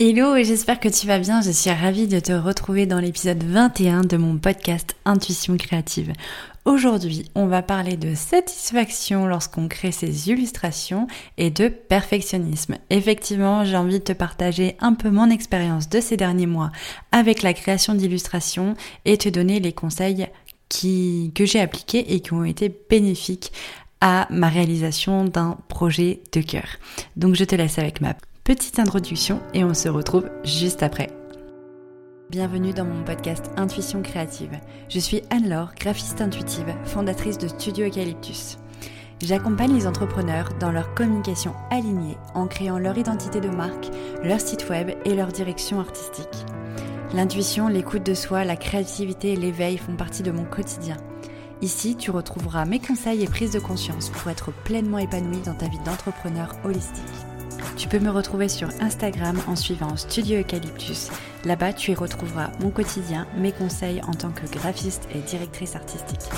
Hello et j'espère que tu vas bien. Je suis ravie de te retrouver dans l'épisode 21 de mon podcast Intuition créative. Aujourd'hui, on va parler de satisfaction lorsqu'on crée ses illustrations et de perfectionnisme. Effectivement, j'ai envie de te partager un peu mon expérience de ces derniers mois avec la création d'illustrations et te donner les conseils que j'ai appliqués et qui ont été bénéfiques à ma réalisation d'un projet de cœur. Donc je te laisse avec ma petite introduction et on se retrouve juste après. Bienvenue dans mon podcast Intuition créative. Je suis Anne-Laure, graphiste intuitive, fondatrice de Studio Eucalyptus. J'accompagne les entrepreneurs dans leur communication alignée en créant leur identité de marque, leur site web et leur direction artistique. L'intuition, l'écoute de soi, la créativité et l'éveil font partie de mon quotidien. Ici, tu retrouveras mes conseils et prises de conscience pour être pleinement épanoui dans ta vie d'entrepreneur holistique. Tu peux me retrouver sur Instagram en suivant Studio Eucalyptus. Là-bas, tu y retrouveras mon quotidien, mes conseils en tant que graphiste et directrice artistique.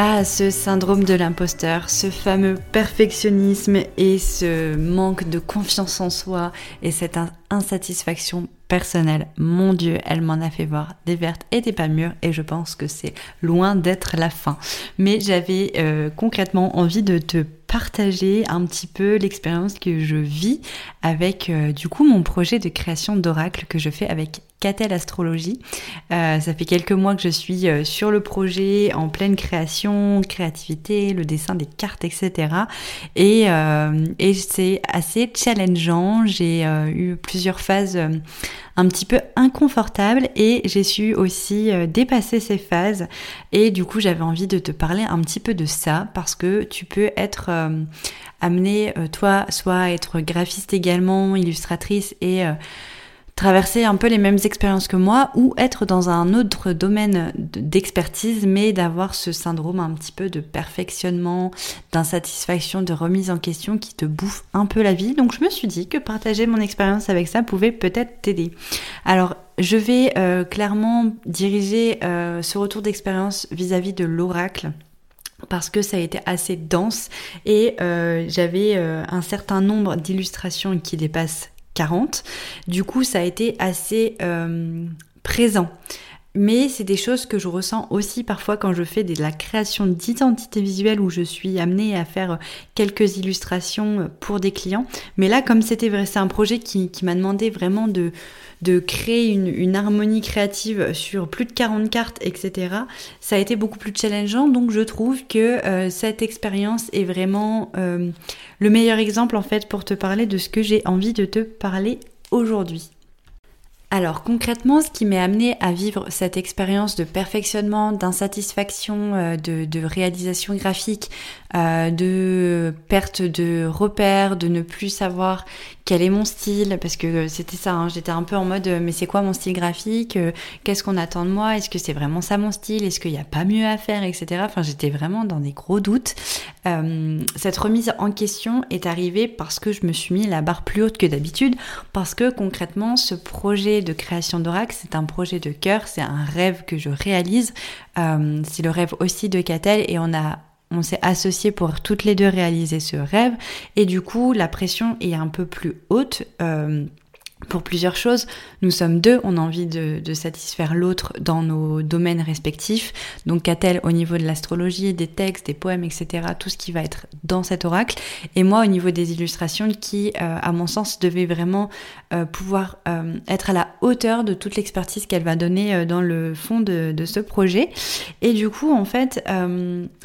Ah, ce syndrome de l'imposteur, ce fameux perfectionnisme et ce manque de confiance en soi et cette insatisfaction personnelle. Mon Dieu, elle m'en a fait voir des vertes et des pas mûres et je pense que c'est loin d'être la fin. Mais j'avais euh, concrètement envie de te partager un petit peu l'expérience que je vis avec euh, du coup mon projet de création d'oracle que je fais avec Catel Astrologie. Euh, ça fait quelques mois que je suis euh, sur le projet, en pleine création, créativité, le dessin des cartes, etc. Et, et c'est assez challengeant. J'ai eu plusieurs phases un petit peu inconfortables et j'ai su aussi dépasser ces phases. Et du coup, j'avais envie de te parler un petit peu de ça parce que tu peux être euh, euh, toi soit être graphiste également, illustratrice et euh, traverser un peu les mêmes expériences que moi ou être dans un autre domaine d'expertise mais d'avoir ce syndrome un petit peu de perfectionnement, d'insatisfaction, de remise en question qui te bouffe un peu la vie. Donc je me suis dit que partager mon expérience avec ça pouvait peut-être t'aider. Alors je vais clairement diriger ce retour d'expérience vis-à-vis de l'oracle parce que ça a été assez dense et euh, j'avais euh, un certain nombre d'illustrations qui dépassent 40. Du coup, ça a été assez euh, présent. Mais c'est des choses que je ressens aussi parfois quand je fais de la création d'identité visuelle où je suis amenée à faire quelques illustrations pour des clients. Mais là, comme c'était vrai, c'est un projet qui m'a demandé vraiment de, créer une, harmonie créative sur plus de 40 cartes, etc. Ça a été beaucoup plus challengeant, donc je trouve que euh, cette expérience est vraiment euh, le meilleur exemple en fait pour te parler de ce que j'ai envie de te parler aujourd'hui. Alors concrètement, ce qui m'est amené à vivre cette expérience de perfectionnement, d'insatisfaction, euh, de, de, réalisation graphique, euh, de perte de repères, de ne plus savoir quel est mon style, parce que c'était ça, hein, j'étais un peu en mode mais c'est quoi mon style graphique Qu'est-ce qu'on attend de moi Est-ce que c'est vraiment ça mon style Est-ce qu'il n'y a pas mieux à faire, etc. Enfin, j'étais vraiment dans des gros doutes. Euh, cette remise en question est arrivée parce que je me suis mis la barre plus haute que d'habitude, parce que concrètement, ce projet de création d'Oracle, c'est un projet de cœur, c'est un rêve que je réalise. Euh, c'est le rêve aussi de Catel et on a on s'est associés pour toutes les deux réaliser ce rêve et du coup la pression est un peu plus haute. Euh, pour plusieurs choses. Nous sommes deux, on a envie de, satisfaire l'autre dans nos domaines respectifs. Donc Catel au niveau de l'astrologie, des textes, des poèmes, etc. Tout ce qui va être dans cet oracle. Et moi au niveau des illustrations qui, euh, à mon sens, devait vraiment euh, pouvoir euh, être à la hauteur de toute l'expertise qu'elle va donner dans le fond de, ce projet. Et du coup, en fait,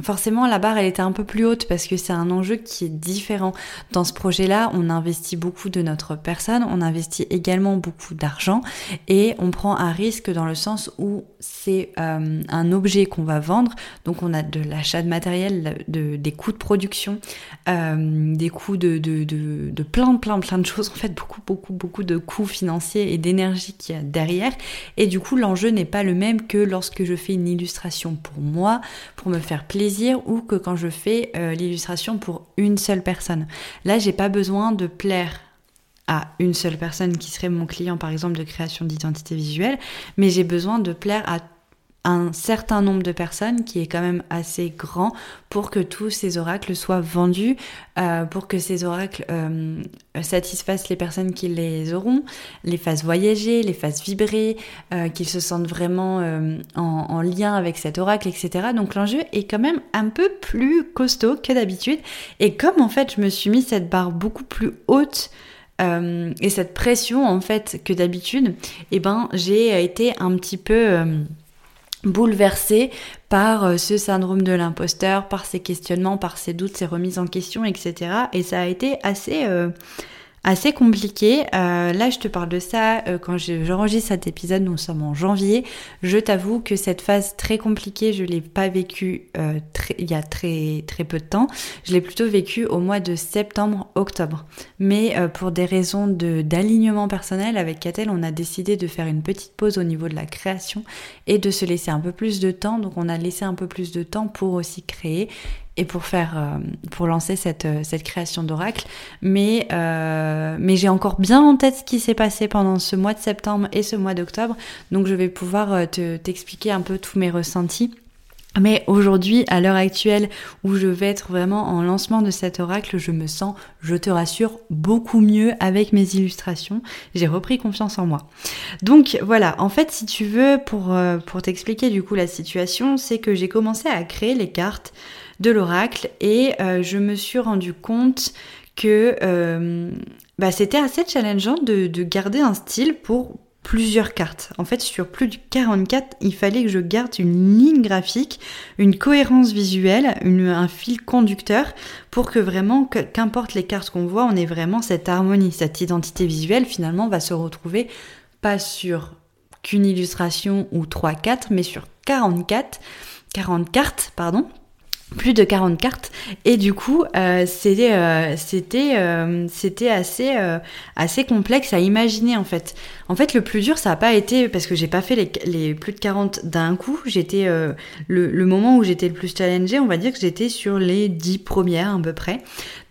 forcément, la barre, elle était un peu plus haute parce que c'est un enjeu qui est différent. Dans ce projet-là, on investit beaucoup de notre personne, on investit également beaucoup d'argent et on prend un risque dans le sens où c'est euh, un objet qu'on va vendre, donc on a de l'achat de matériel, de, des coûts de production, euh, des coûts de, de, de, de, plein, plein, plein de choses, en fait beaucoup, beaucoup, beaucoup de coûts financiers et d'énergie qu'il y a derrière et du coup l'enjeu n'est pas le même que lorsque je fais une illustration pour moi, pour me faire plaisir ou que quand je fais euh, l'illustration pour une seule personne. Là j'ai pas besoin de plaire à une seule personne qui serait mon client par exemple de création d'identité visuelle, mais j'ai besoin de plaire à un certain nombre de personnes qui est quand même assez grand pour que tous ces oracles soient vendus, euh, pour que ces oracles euh, satisfassent les personnes qui les auront, les fassent voyager, les fassent vibrer, euh, qu'ils se sentent vraiment en, en, lien avec cet oracle, etc. Donc l'enjeu est quand même un peu plus costaud que d'habitude. Et comme en fait je me suis mis cette barre beaucoup plus haute, et cette pression en fait que d'habitude, eh ben j'ai été un petit peu bouleversée par euh, ce syndrome de l'imposteur, par ces questionnements, par ces doutes, ces remises en question, etc. Et ça a été assez euh, assez compliqué. Euh, là, je te parle de ça euh, quand j'enregistre cet épisode. Nous sommes en janvier. Je t'avoue que cette phase très compliquée, je l'ai pas vécue euh, il y a très très peu de temps. Je l'ai plutôt vécue au mois de septembre-octobre. Mais pour des raisons de d'alignement personnel avec Catel, on a décidé de faire une petite pause au niveau de la création et de se laisser un peu plus de temps. Donc, on a laissé un peu plus de temps pour aussi créer et pour faire euh, pour lancer cette, euh, création d'oracle mais euh, mais j'ai encore bien en tête ce qui s'est passé pendant ce mois de septembre et ce mois d'octobre donc je vais pouvoir te t'expliquer un peu tous mes ressentis mais aujourd'hui, à l'heure actuelle où je vais être vraiment en lancement de cet oracle, je me sens, je te rassure, beaucoup mieux avec mes illustrations. J'ai repris confiance en moi. Donc voilà, en fait, si tu veux, pour t'expliquer du coup la situation, c'est que j'ai commencé à créer les cartes de l'oracle et euh, je me suis rendu compte que euh, bah, c'était assez challengeant de, garder un style pour plusieurs cartes. En fait, sur plus de 44, il fallait que je garde une ligne graphique, une cohérence visuelle, un fil conducteur pour que vraiment, qu'importe les cartes qu'on voit, on ait vraiment cette harmonie, cette identité visuelle finalement va se retrouver pas sur qu'une illustration ou 3-4, mais sur 44, 40 cartes, pardon, plus de 40 cartes. Et du coup euh, c'était euh, c'était euh, c'était assez assez complexe à imaginer en fait en fait le plus dur ça n'a pas été parce que j'ai pas fait les, plus de 40 d'un coup j'étais le, le, moment où j'étais le plus challengée on va dire que j'étais sur les 10 premières à peu près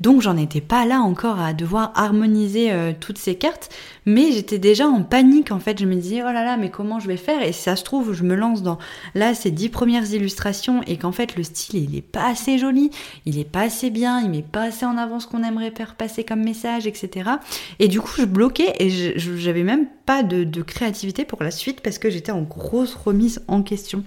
donc j'en étais pas là encore à devoir harmoniser toutes ces cartes mais j'étais déjà en panique en fait. Je me disais oh là là, mais comment je vais faire? Et ça se trouve, je me lance dans là ces dix premières illustrations et qu'en fait le style il est pas assez joli, il est pas assez bien, il met pas assez en avant ce qu'on aimerait faire passer comme message, etc. Et du coup, je bloquais et j'avais même pas de, créativité pour la suite parce que j'étais en grosse remise en question.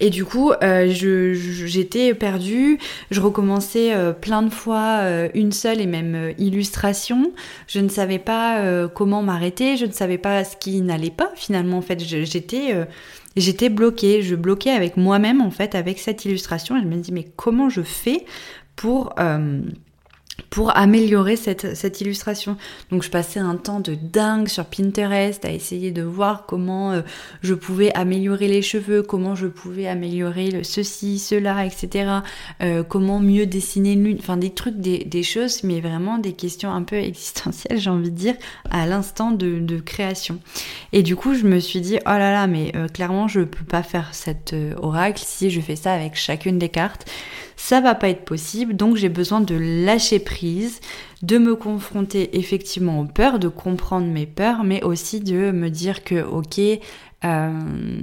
Et du coup, euh, j'étais perdue, je recommençais euh, plein de fois euh, une seule et même illustration. Je ne savais pas comment m'arrêter, je ne savais pas ce qui n'allait pas finalement. En fait, j'étais j'étais bloquée, je bloquais avec moi-même en fait avec cette illustration et je me dis mais comment je fais pour pour améliorer cette, cette, illustration. Donc je passais un temps de dingue sur Pinterest à essayer de voir comment euh, je pouvais améliorer les cheveux, comment je pouvais améliorer ceci, cela, etc. Euh, comment mieux dessiner une lune, enfin des trucs, des, choses, mais vraiment des questions un peu existentielles, j'ai envie de dire, à l'instant de, de, création. Et du coup, je me suis dit, oh là là, mais euh, clairement, je peux pas faire cet oracle si je fais ça avec chacune des cartes ça va pas être possible, donc j'ai besoin de lâcher prise, de me confronter effectivement aux peurs, de comprendre mes peurs, mais aussi de me dire que ok, euh,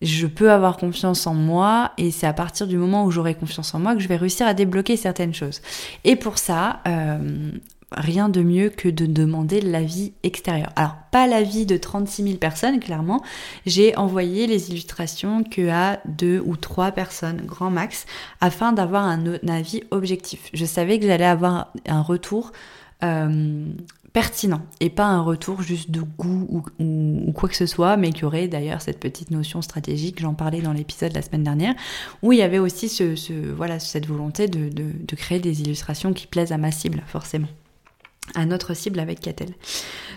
je peux avoir confiance en moi et c'est à partir du moment où j'aurai confiance en moi que je vais réussir à débloquer certaines choses. Et pour ça, euh, rien de mieux que de demander l'avis extérieur. Alors, pas l'avis de 36 000 personnes, clairement. J'ai envoyé les illustrations que à deux ou trois personnes, grand max, afin d'avoir un, avis objectif. Je savais que j'allais avoir un retour euh, pertinent et pas un retour juste de goût ou, quoi que ce soit, mais qui aurait d'ailleurs cette petite notion stratégique, j'en parlais dans l'épisode la semaine dernière, où il y avait aussi ce, voilà, cette volonté de, de créer des illustrations qui plaisent à ma cible, forcément à notre cible avec Catel.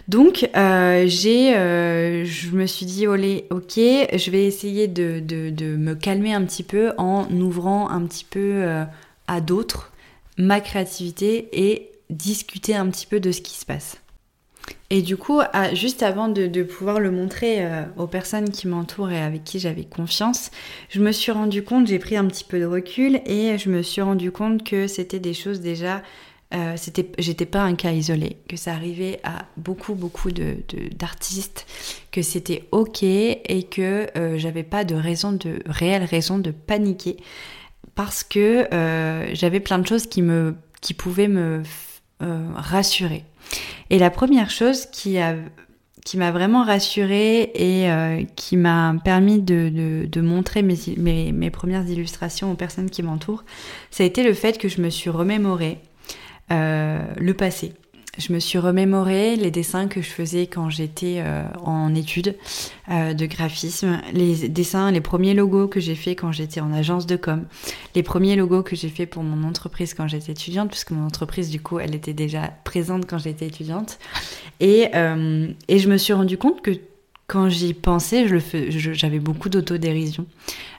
Donc euh, j'ai, euh, je me suis dit olé, ok, je vais essayer de, de, me calmer un petit peu en ouvrant un petit peu euh, à d'autres ma créativité et discuter un petit peu de ce qui se passe. Et du coup, juste avant de, de, pouvoir le montrer aux personnes qui m'entourent et avec qui j'avais confiance, je me suis rendu compte, j'ai pris un petit peu de recul et je me suis rendu compte que c'était des choses déjà euh, c'était, j'étais pas un cas isolé, que ça arrivait à beaucoup, beaucoup de, d'artistes, que c'était ok et que euh, j'avais pas de raison, de réelle raison de paniquer parce que euh, j'avais plein de choses qui me, qui pouvaient me rassurer. Et la première chose qui a qui m'a vraiment rassurée et qui m'a permis de, de, montrer mes, mes, mes, premières illustrations aux personnes qui m'entourent, ça a été le fait que je me suis remémorée le passé. Je me suis remémoré les dessins que je faisais quand j'étais euh, en études euh, de graphisme, les dessins, les premiers logos que j'ai fait quand j'étais en agence de com, les premiers logos que j'ai fait pour mon entreprise quand j'étais étudiante, puisque mon entreprise du coup elle était déjà présente quand j'étais étudiante, et, et je me suis rendu compte que quand j'y pensais, j'avais beaucoup d'autodérision.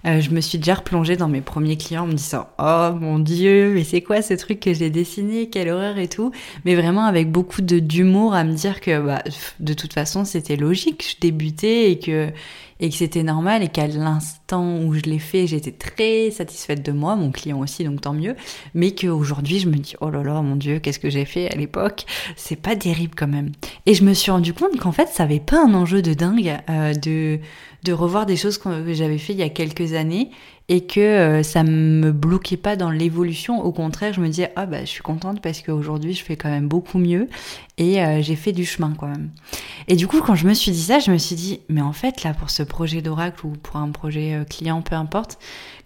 Euh, je me suis déjà replongée dans mes premiers clients en me disant Oh mon Dieu, mais c'est quoi ce truc que j'ai dessiné? Quelle horreur et tout. Mais vraiment avec beaucoup d'humour à me dire que bah, de toute façon c'était logique. Je débutais et que, et que c'était normal et qu'à l'instant où je l'ai fait, j'étais très satisfaite de moi, mon client aussi, donc tant mieux. Mais qu'aujourd'hui, je me dis, oh là là, mon Dieu, qu'est-ce que j'ai fait à l'époque? C'est pas terrible quand même. Et je me suis rendu compte qu'en fait, ça avait pas un enjeu de dingue euh, de de revoir des choses que j'avais fait il y a quelques années et que euh, ça me bloquait pas dans l'évolution. Au contraire, je me disais ah bah je suis contente parce qu'aujourd'hui je fais quand même beaucoup mieux et euh, j'ai fait du chemin quand même. Et du coup, quand je me suis dit ça, je me suis dit mais en fait là pour ce projet d'oracle ou pour un projet euh, client, peu importe,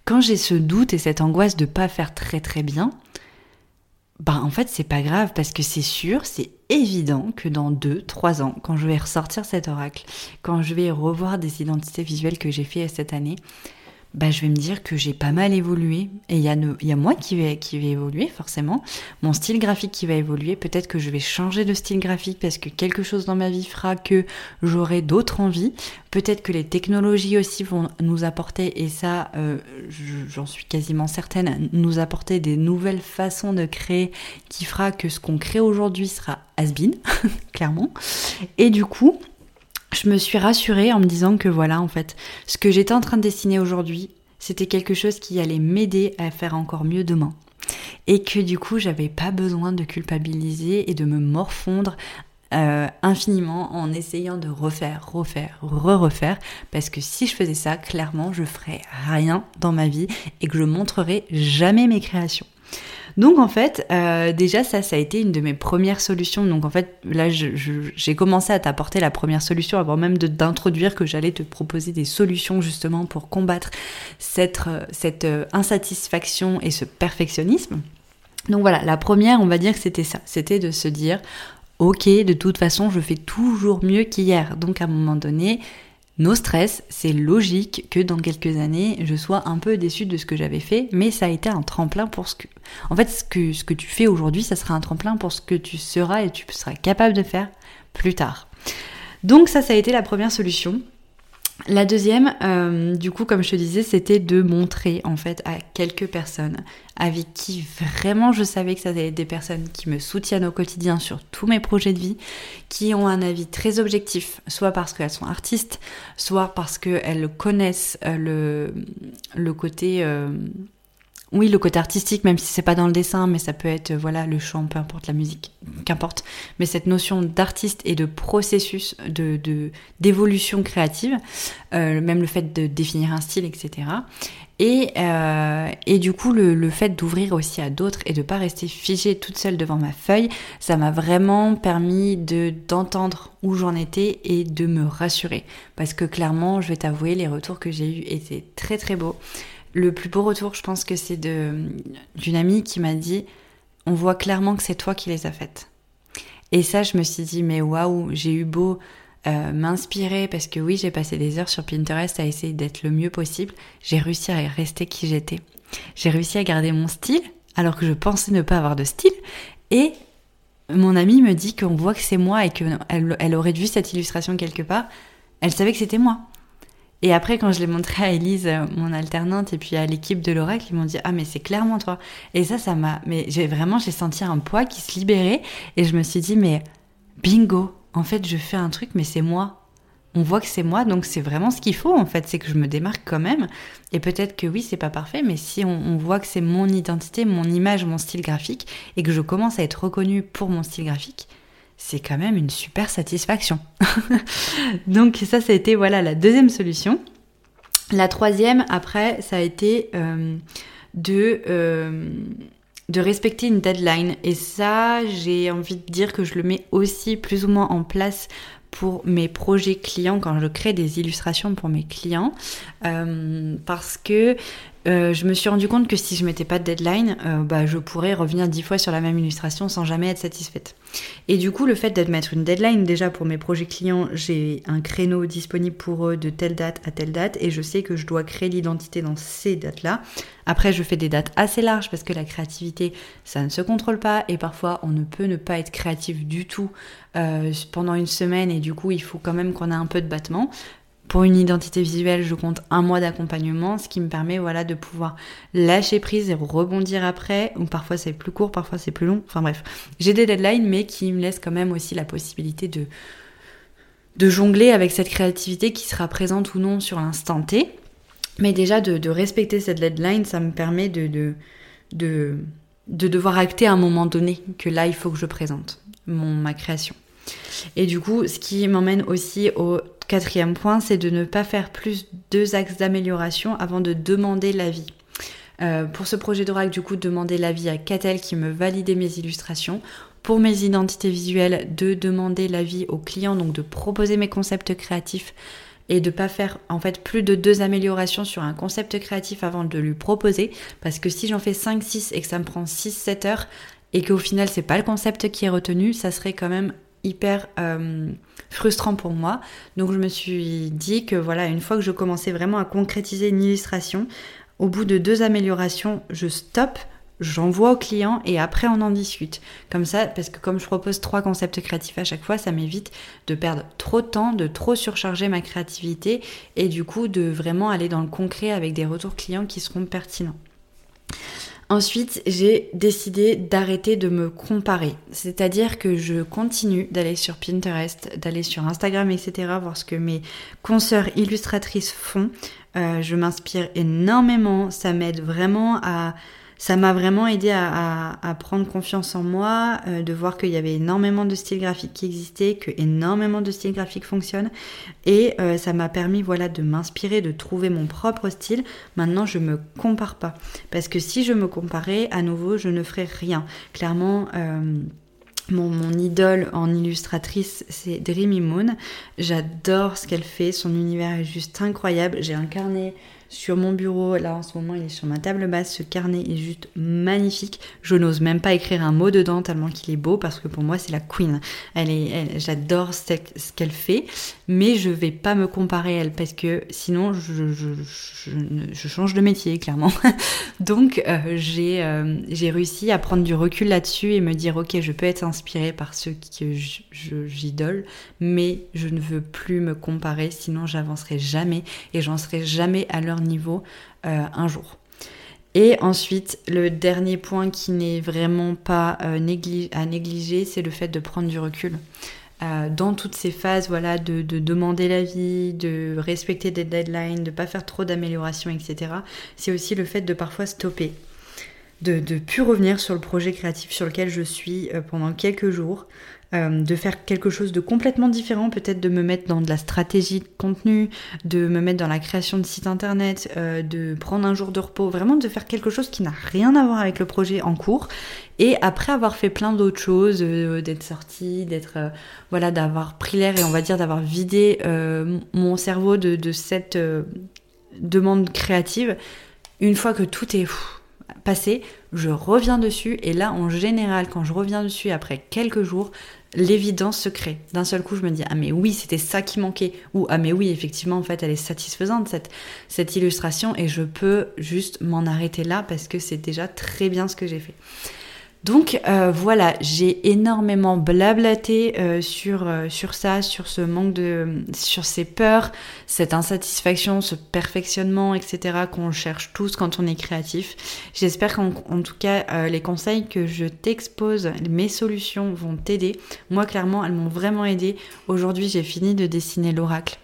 quand j'ai ce doute et cette angoisse de pas faire très très bien, bah en fait c'est pas grave parce que c'est sûr, c'est évident que dans deux, trois ans, quand je vais ressortir cet oracle, quand je vais revoir des identités visuelles que j'ai fait cette année, bah, je vais me dire que j'ai pas mal évolué. Et il y, a y a moi qui vais, qui vais évoluer, forcément. Mon style graphique qui va évoluer. Peut-être que je vais changer de style graphique parce que quelque chose dans ma vie fera que j'aurai d'autres envies. Peut-être que les technologies aussi vont nous apporter, et ça, euh, j'en suis quasiment certaine, nous apporter des nouvelles façons de créer qui fera que ce qu'on crée aujourd'hui sera has-been, clairement. Et du coup, je me suis rassurée en me disant que voilà, en fait, ce que j'étais en train de dessiner aujourd'hui, c'était quelque chose qui allait m'aider à faire encore mieux demain. Et que du coup, j'avais pas besoin de culpabiliser et de me morfondre euh, infiniment en essayant de refaire, refaire, re-refaire, parce que si je faisais ça, clairement, je ferais rien dans ma vie et que je montrerais jamais mes créations. Donc en fait, euh, déjà ça, ça a été une de mes premières solutions. Donc en fait, là, j'ai commencé à t'apporter la première solution avant même d'introduire que j'allais te proposer des solutions justement pour combattre cette, euh, cette euh, insatisfaction et ce perfectionnisme. Donc voilà, la première, on va dire que c'était ça. C'était de se dire, ok, de toute façon, je fais toujours mieux qu'hier. Donc à un moment donné, nos stress, c'est logique que dans quelques années, je sois un peu déçue de ce que j'avais fait, mais ça a été un tremplin pour ce que... En fait, ce que, ce que tu fais aujourd'hui, ça sera un tremplin pour ce que tu seras et tu seras capable de faire plus tard. Donc ça, ça a été la première solution. La deuxième, euh, du coup, comme je te disais, c'était de montrer en fait à quelques personnes avec qui vraiment je savais que ça allait être des personnes qui me soutiennent au quotidien sur tous mes projets de vie, qui ont un avis très objectif, soit parce qu'elles sont artistes, soit parce qu'elles connaissent euh, le, le côté euh, oui, le côté artistique, même si c'est pas dans le dessin, mais ça peut être, voilà, le chant, peu importe la musique, qu'importe. Mais cette notion d'artiste et de processus de d'évolution créative, euh, même le fait de définir un style, etc. Et, euh, et du coup, le, le fait d'ouvrir aussi à d'autres et de pas rester figée toute seule devant ma feuille, ça m'a vraiment permis de d'entendre où j'en étais et de me rassurer. Parce que clairement, je vais t'avouer, les retours que j'ai eus étaient très très beaux. Le plus beau retour, je pense que c'est d'une amie qui m'a dit On voit clairement que c'est toi qui les as faites. Et ça, je me suis dit Mais waouh, j'ai eu beau euh, m'inspirer parce que oui, j'ai passé des heures sur Pinterest à essayer d'être le mieux possible. J'ai réussi à rester qui j'étais. J'ai réussi à garder mon style alors que je pensais ne pas avoir de style. Et mon amie me dit qu'on voit que c'est moi et qu'elle elle aurait vu cette illustration quelque part. Elle savait que c'était moi. Et après, quand je l'ai montré à Elise, euh, mon alternante, et puis à l'équipe de l'Oracle, ils m'ont dit Ah, mais c'est clairement toi. Et ça, ça m'a. Mais j'ai vraiment, j'ai senti un poids qui se libérait. Et je me suis dit Mais bingo En fait, je fais un truc, mais c'est moi. on voit que c'est moi, donc c'est vraiment ce qu'il faut en fait, c'est que je me démarque quand même. Et peut-être que oui, c'est pas parfait, mais si on, voit que c'est mon identité, mon image, mon style graphique, et que je commence à être reconnue pour mon style graphique, c'est quand même une super satisfaction. donc ça, ça a été voilà la deuxième solution. La troisième, après, ça a été euh, de euh, de respecter une deadline. Et ça, j'ai envie de dire que je le mets aussi plus ou moins en place pour mes projets clients quand je crée des illustrations pour mes clients euh, parce que euh, je me suis rendu compte que si je mettais pas de deadline, euh, bah, je pourrais revenir dix fois sur la même illustration sans jamais être satisfaite. Et du coup, le fait de mettre une deadline, déjà pour mes projets clients, j'ai un créneau disponible pour eux de telle date à telle date et je sais que je dois créer l'identité dans ces dates-là. Après, je fais des dates assez larges parce que la créativité, ça ne se contrôle pas et parfois on ne peut ne pas être créatif du tout euh, pendant une semaine et du coup, il faut quand même qu'on ait un peu de battement. Pour une identité visuelle, je compte un mois d'accompagnement, ce qui me permet voilà de pouvoir lâcher prise et rebondir après. Ou parfois c'est plus court, parfois c'est plus long. Enfin bref, j'ai des deadlines, mais qui me laissent quand même aussi la possibilité de de jongler avec cette créativité qui sera présente ou non sur l'instant T. Mais déjà de, respecter cette deadline, ça me permet de, de, de, de devoir acter à un moment donné que là il faut que je présente mon, ma création. Et du coup, ce qui m'emmène aussi au quatrième point, c'est de ne pas faire plus deux axes d'amélioration avant de demander l'avis. Euh, pour ce projet d'oracle, du coup, demander l'avis à Catel qui me validait mes illustrations. Pour mes identités visuelles, de demander l'avis au client, donc de proposer mes concepts créatifs et de pas faire en fait plus de deux améliorations sur un concept créatif avant de lui proposer parce que si j'en fais 5 6 et que ça me prend 6 7 heures et qu'au final c'est pas le concept qui est retenu, ça serait quand même hyper euh, frustrant pour moi. Donc je me suis dit que voilà, une fois que je commençais vraiment à concrétiser une illustration, au bout de deux améliorations, je stoppe, j'envoie au client et après on en discute. Comme ça, parce que comme je propose trois concepts créatifs à chaque fois, ça m'évite de perdre trop de temps, de trop surcharger ma créativité et du coup de vraiment aller dans le concret avec des retours clients qui seront pertinents. Ensuite, j'ai décidé d'arrêter de me comparer. C'est-à-dire que je continue d'aller sur Pinterest, d'aller sur Instagram, etc., voir ce que mes consoeurs illustratrices font. Euh, je m'inspire énormément, ça m'aide vraiment à ça m'a vraiment aidé à, prendre confiance en moi, euh, de voir qu'il y avait énormément de styles graphiques qui existaient, que énormément de styles graphiques fonctionnent, et euh, ça m'a permis voilà de m'inspirer, de trouver mon propre style. Maintenant, je me compare pas, parce que si je me comparais, à nouveau, je ne ferais rien. Clairement. Euh, mon, mon, idole en illustratrice, c'est Dreamy Moon. J'adore ce qu'elle fait, son univers est juste incroyable. J'ai un carnet sur mon bureau. Là, en ce moment, il est sur ma table basse. Ce carnet est juste magnifique. Je n'ose même pas écrire un mot dedans tellement qu'il est beau parce que pour moi, c'est la queen. Elle est, j'adore ce, qu'elle fait, mais je vais pas me comparer à elle parce que sinon, je, change de métier, clairement. Donc, euh, j'ai, euh, j'ai réussi à prendre du recul là-dessus et me dire, ok, je peux être inspirée par ceux que j'idole, mais je ne veux plus me comparer, sinon j'avancerai jamais et j'en serai jamais à leur niveau euh, un jour. Et ensuite, le dernier point qui n'est vraiment pas euh, à négliger, c'est le fait de prendre du recul. Euh, dans toutes ces phases, voilà, de, demander l'avis, de respecter des deadlines, de pas faire trop d'améliorations, etc. C'est aussi le fait de parfois stopper, de ne plus revenir sur le projet créatif sur lequel je suis pendant quelques jours, euh, de faire quelque chose de complètement différent, peut-être de me mettre dans de la stratégie de contenu, de me mettre dans la création de site internet, euh, de prendre un jour de repos, vraiment de faire quelque chose qui n'a rien à voir avec le projet en cours. Et après avoir fait plein d'autres choses, euh, d'être sorti, d'être voilà, d'avoir pris l'air et on va dire d'avoir vidé mon cerveau de, de cette demande créative, une fois que tout est passé, je reviens dessus et là en général quand je reviens dessus après quelques jours, l'évidence se crée. D'un seul coup, je me dis ah mais oui, c'était ça qui manquait ou ah mais oui, effectivement en fait, elle est satisfaisante cette cette illustration et je peux juste m'en arrêter là parce que c'est déjà très bien ce que j'ai fait. Donc euh, voilà, j'ai énormément blablaté euh, sur, euh, sur ça, sur ce manque de... sur ces peurs, cette insatisfaction, ce perfectionnement, etc. qu'on cherche tous quand on est créatif. J'espère qu'en tout cas, les conseils que je t'expose, mes solutions vont t'aider. Moi, clairement, elles m'ont vraiment aidé. Aujourd'hui, j'ai fini de dessiner l'oracle.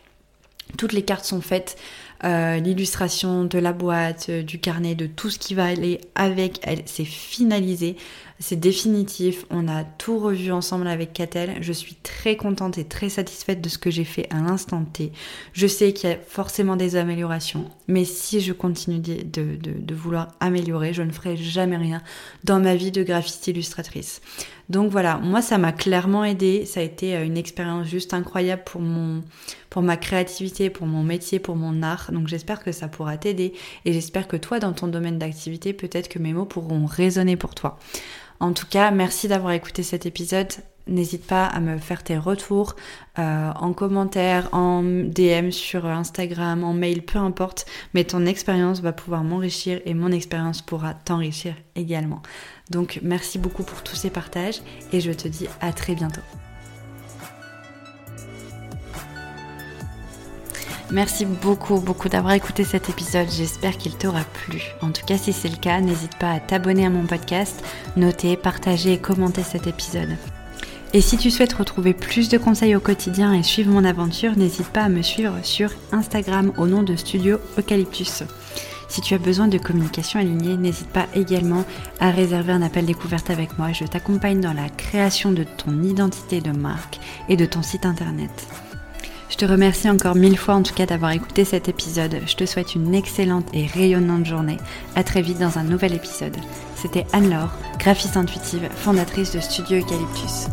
Toutes les cartes sont faites. Euh, l'illustration de la boîte, euh, du carnet, de tout ce qui va aller avec elle, c'est finalisé, c'est définitif. On a tout revu ensemble avec Catel. Je suis très contente et très satisfaite de ce que j'ai fait à l'instant T. Je sais qu'il y a forcément des améliorations, mais si je continue de, vouloir améliorer, je ne ferai jamais rien dans ma vie de graphiste illustratrice. Donc voilà, moi ça m'a clairement aidé, ça a été euh, une expérience juste incroyable pour mon pour ma créativité, pour mon métier, pour mon art. Donc j'espère que ça pourra t'aider et j'espère que toi dans ton domaine d'activité, peut-être que mes mots pourront résonner pour toi. En tout cas, merci d'avoir écouté cet épisode. N'hésite pas à me faire tes retours euh, en commentaire, en DM sur Instagram, en mail, peu importe. Mais ton expérience va pouvoir m'enrichir et mon expérience pourra t'enrichir également. Donc merci beaucoup pour tous ces partages et je te dis à très bientôt. Merci beaucoup, beaucoup d'avoir écouté cet épisode. J'espère qu'il t'aura plu. En tout cas, si c'est le cas, n'hésite pas à t'abonner à mon podcast, noter, partager et commenter cet épisode. Et si tu souhaites retrouver plus de conseils au quotidien et suivre mon aventure, n'hésite pas à me suivre sur Instagram au nom de Studio Eucalyptus. Si tu as besoin de communication alignée, n'hésite pas également à réserver un appel découverte avec moi. Je t'accompagne dans la création de ton identité de marque et de ton site internet. Je te remercie encore mille fois en tout cas d'avoir écouté cet épisode. Je te souhaite une excellente et rayonnante journée. À très vite dans un nouvel épisode. C'était Anne-Laure, graphiste intuitive, fondatrice de Studio Eucalyptus.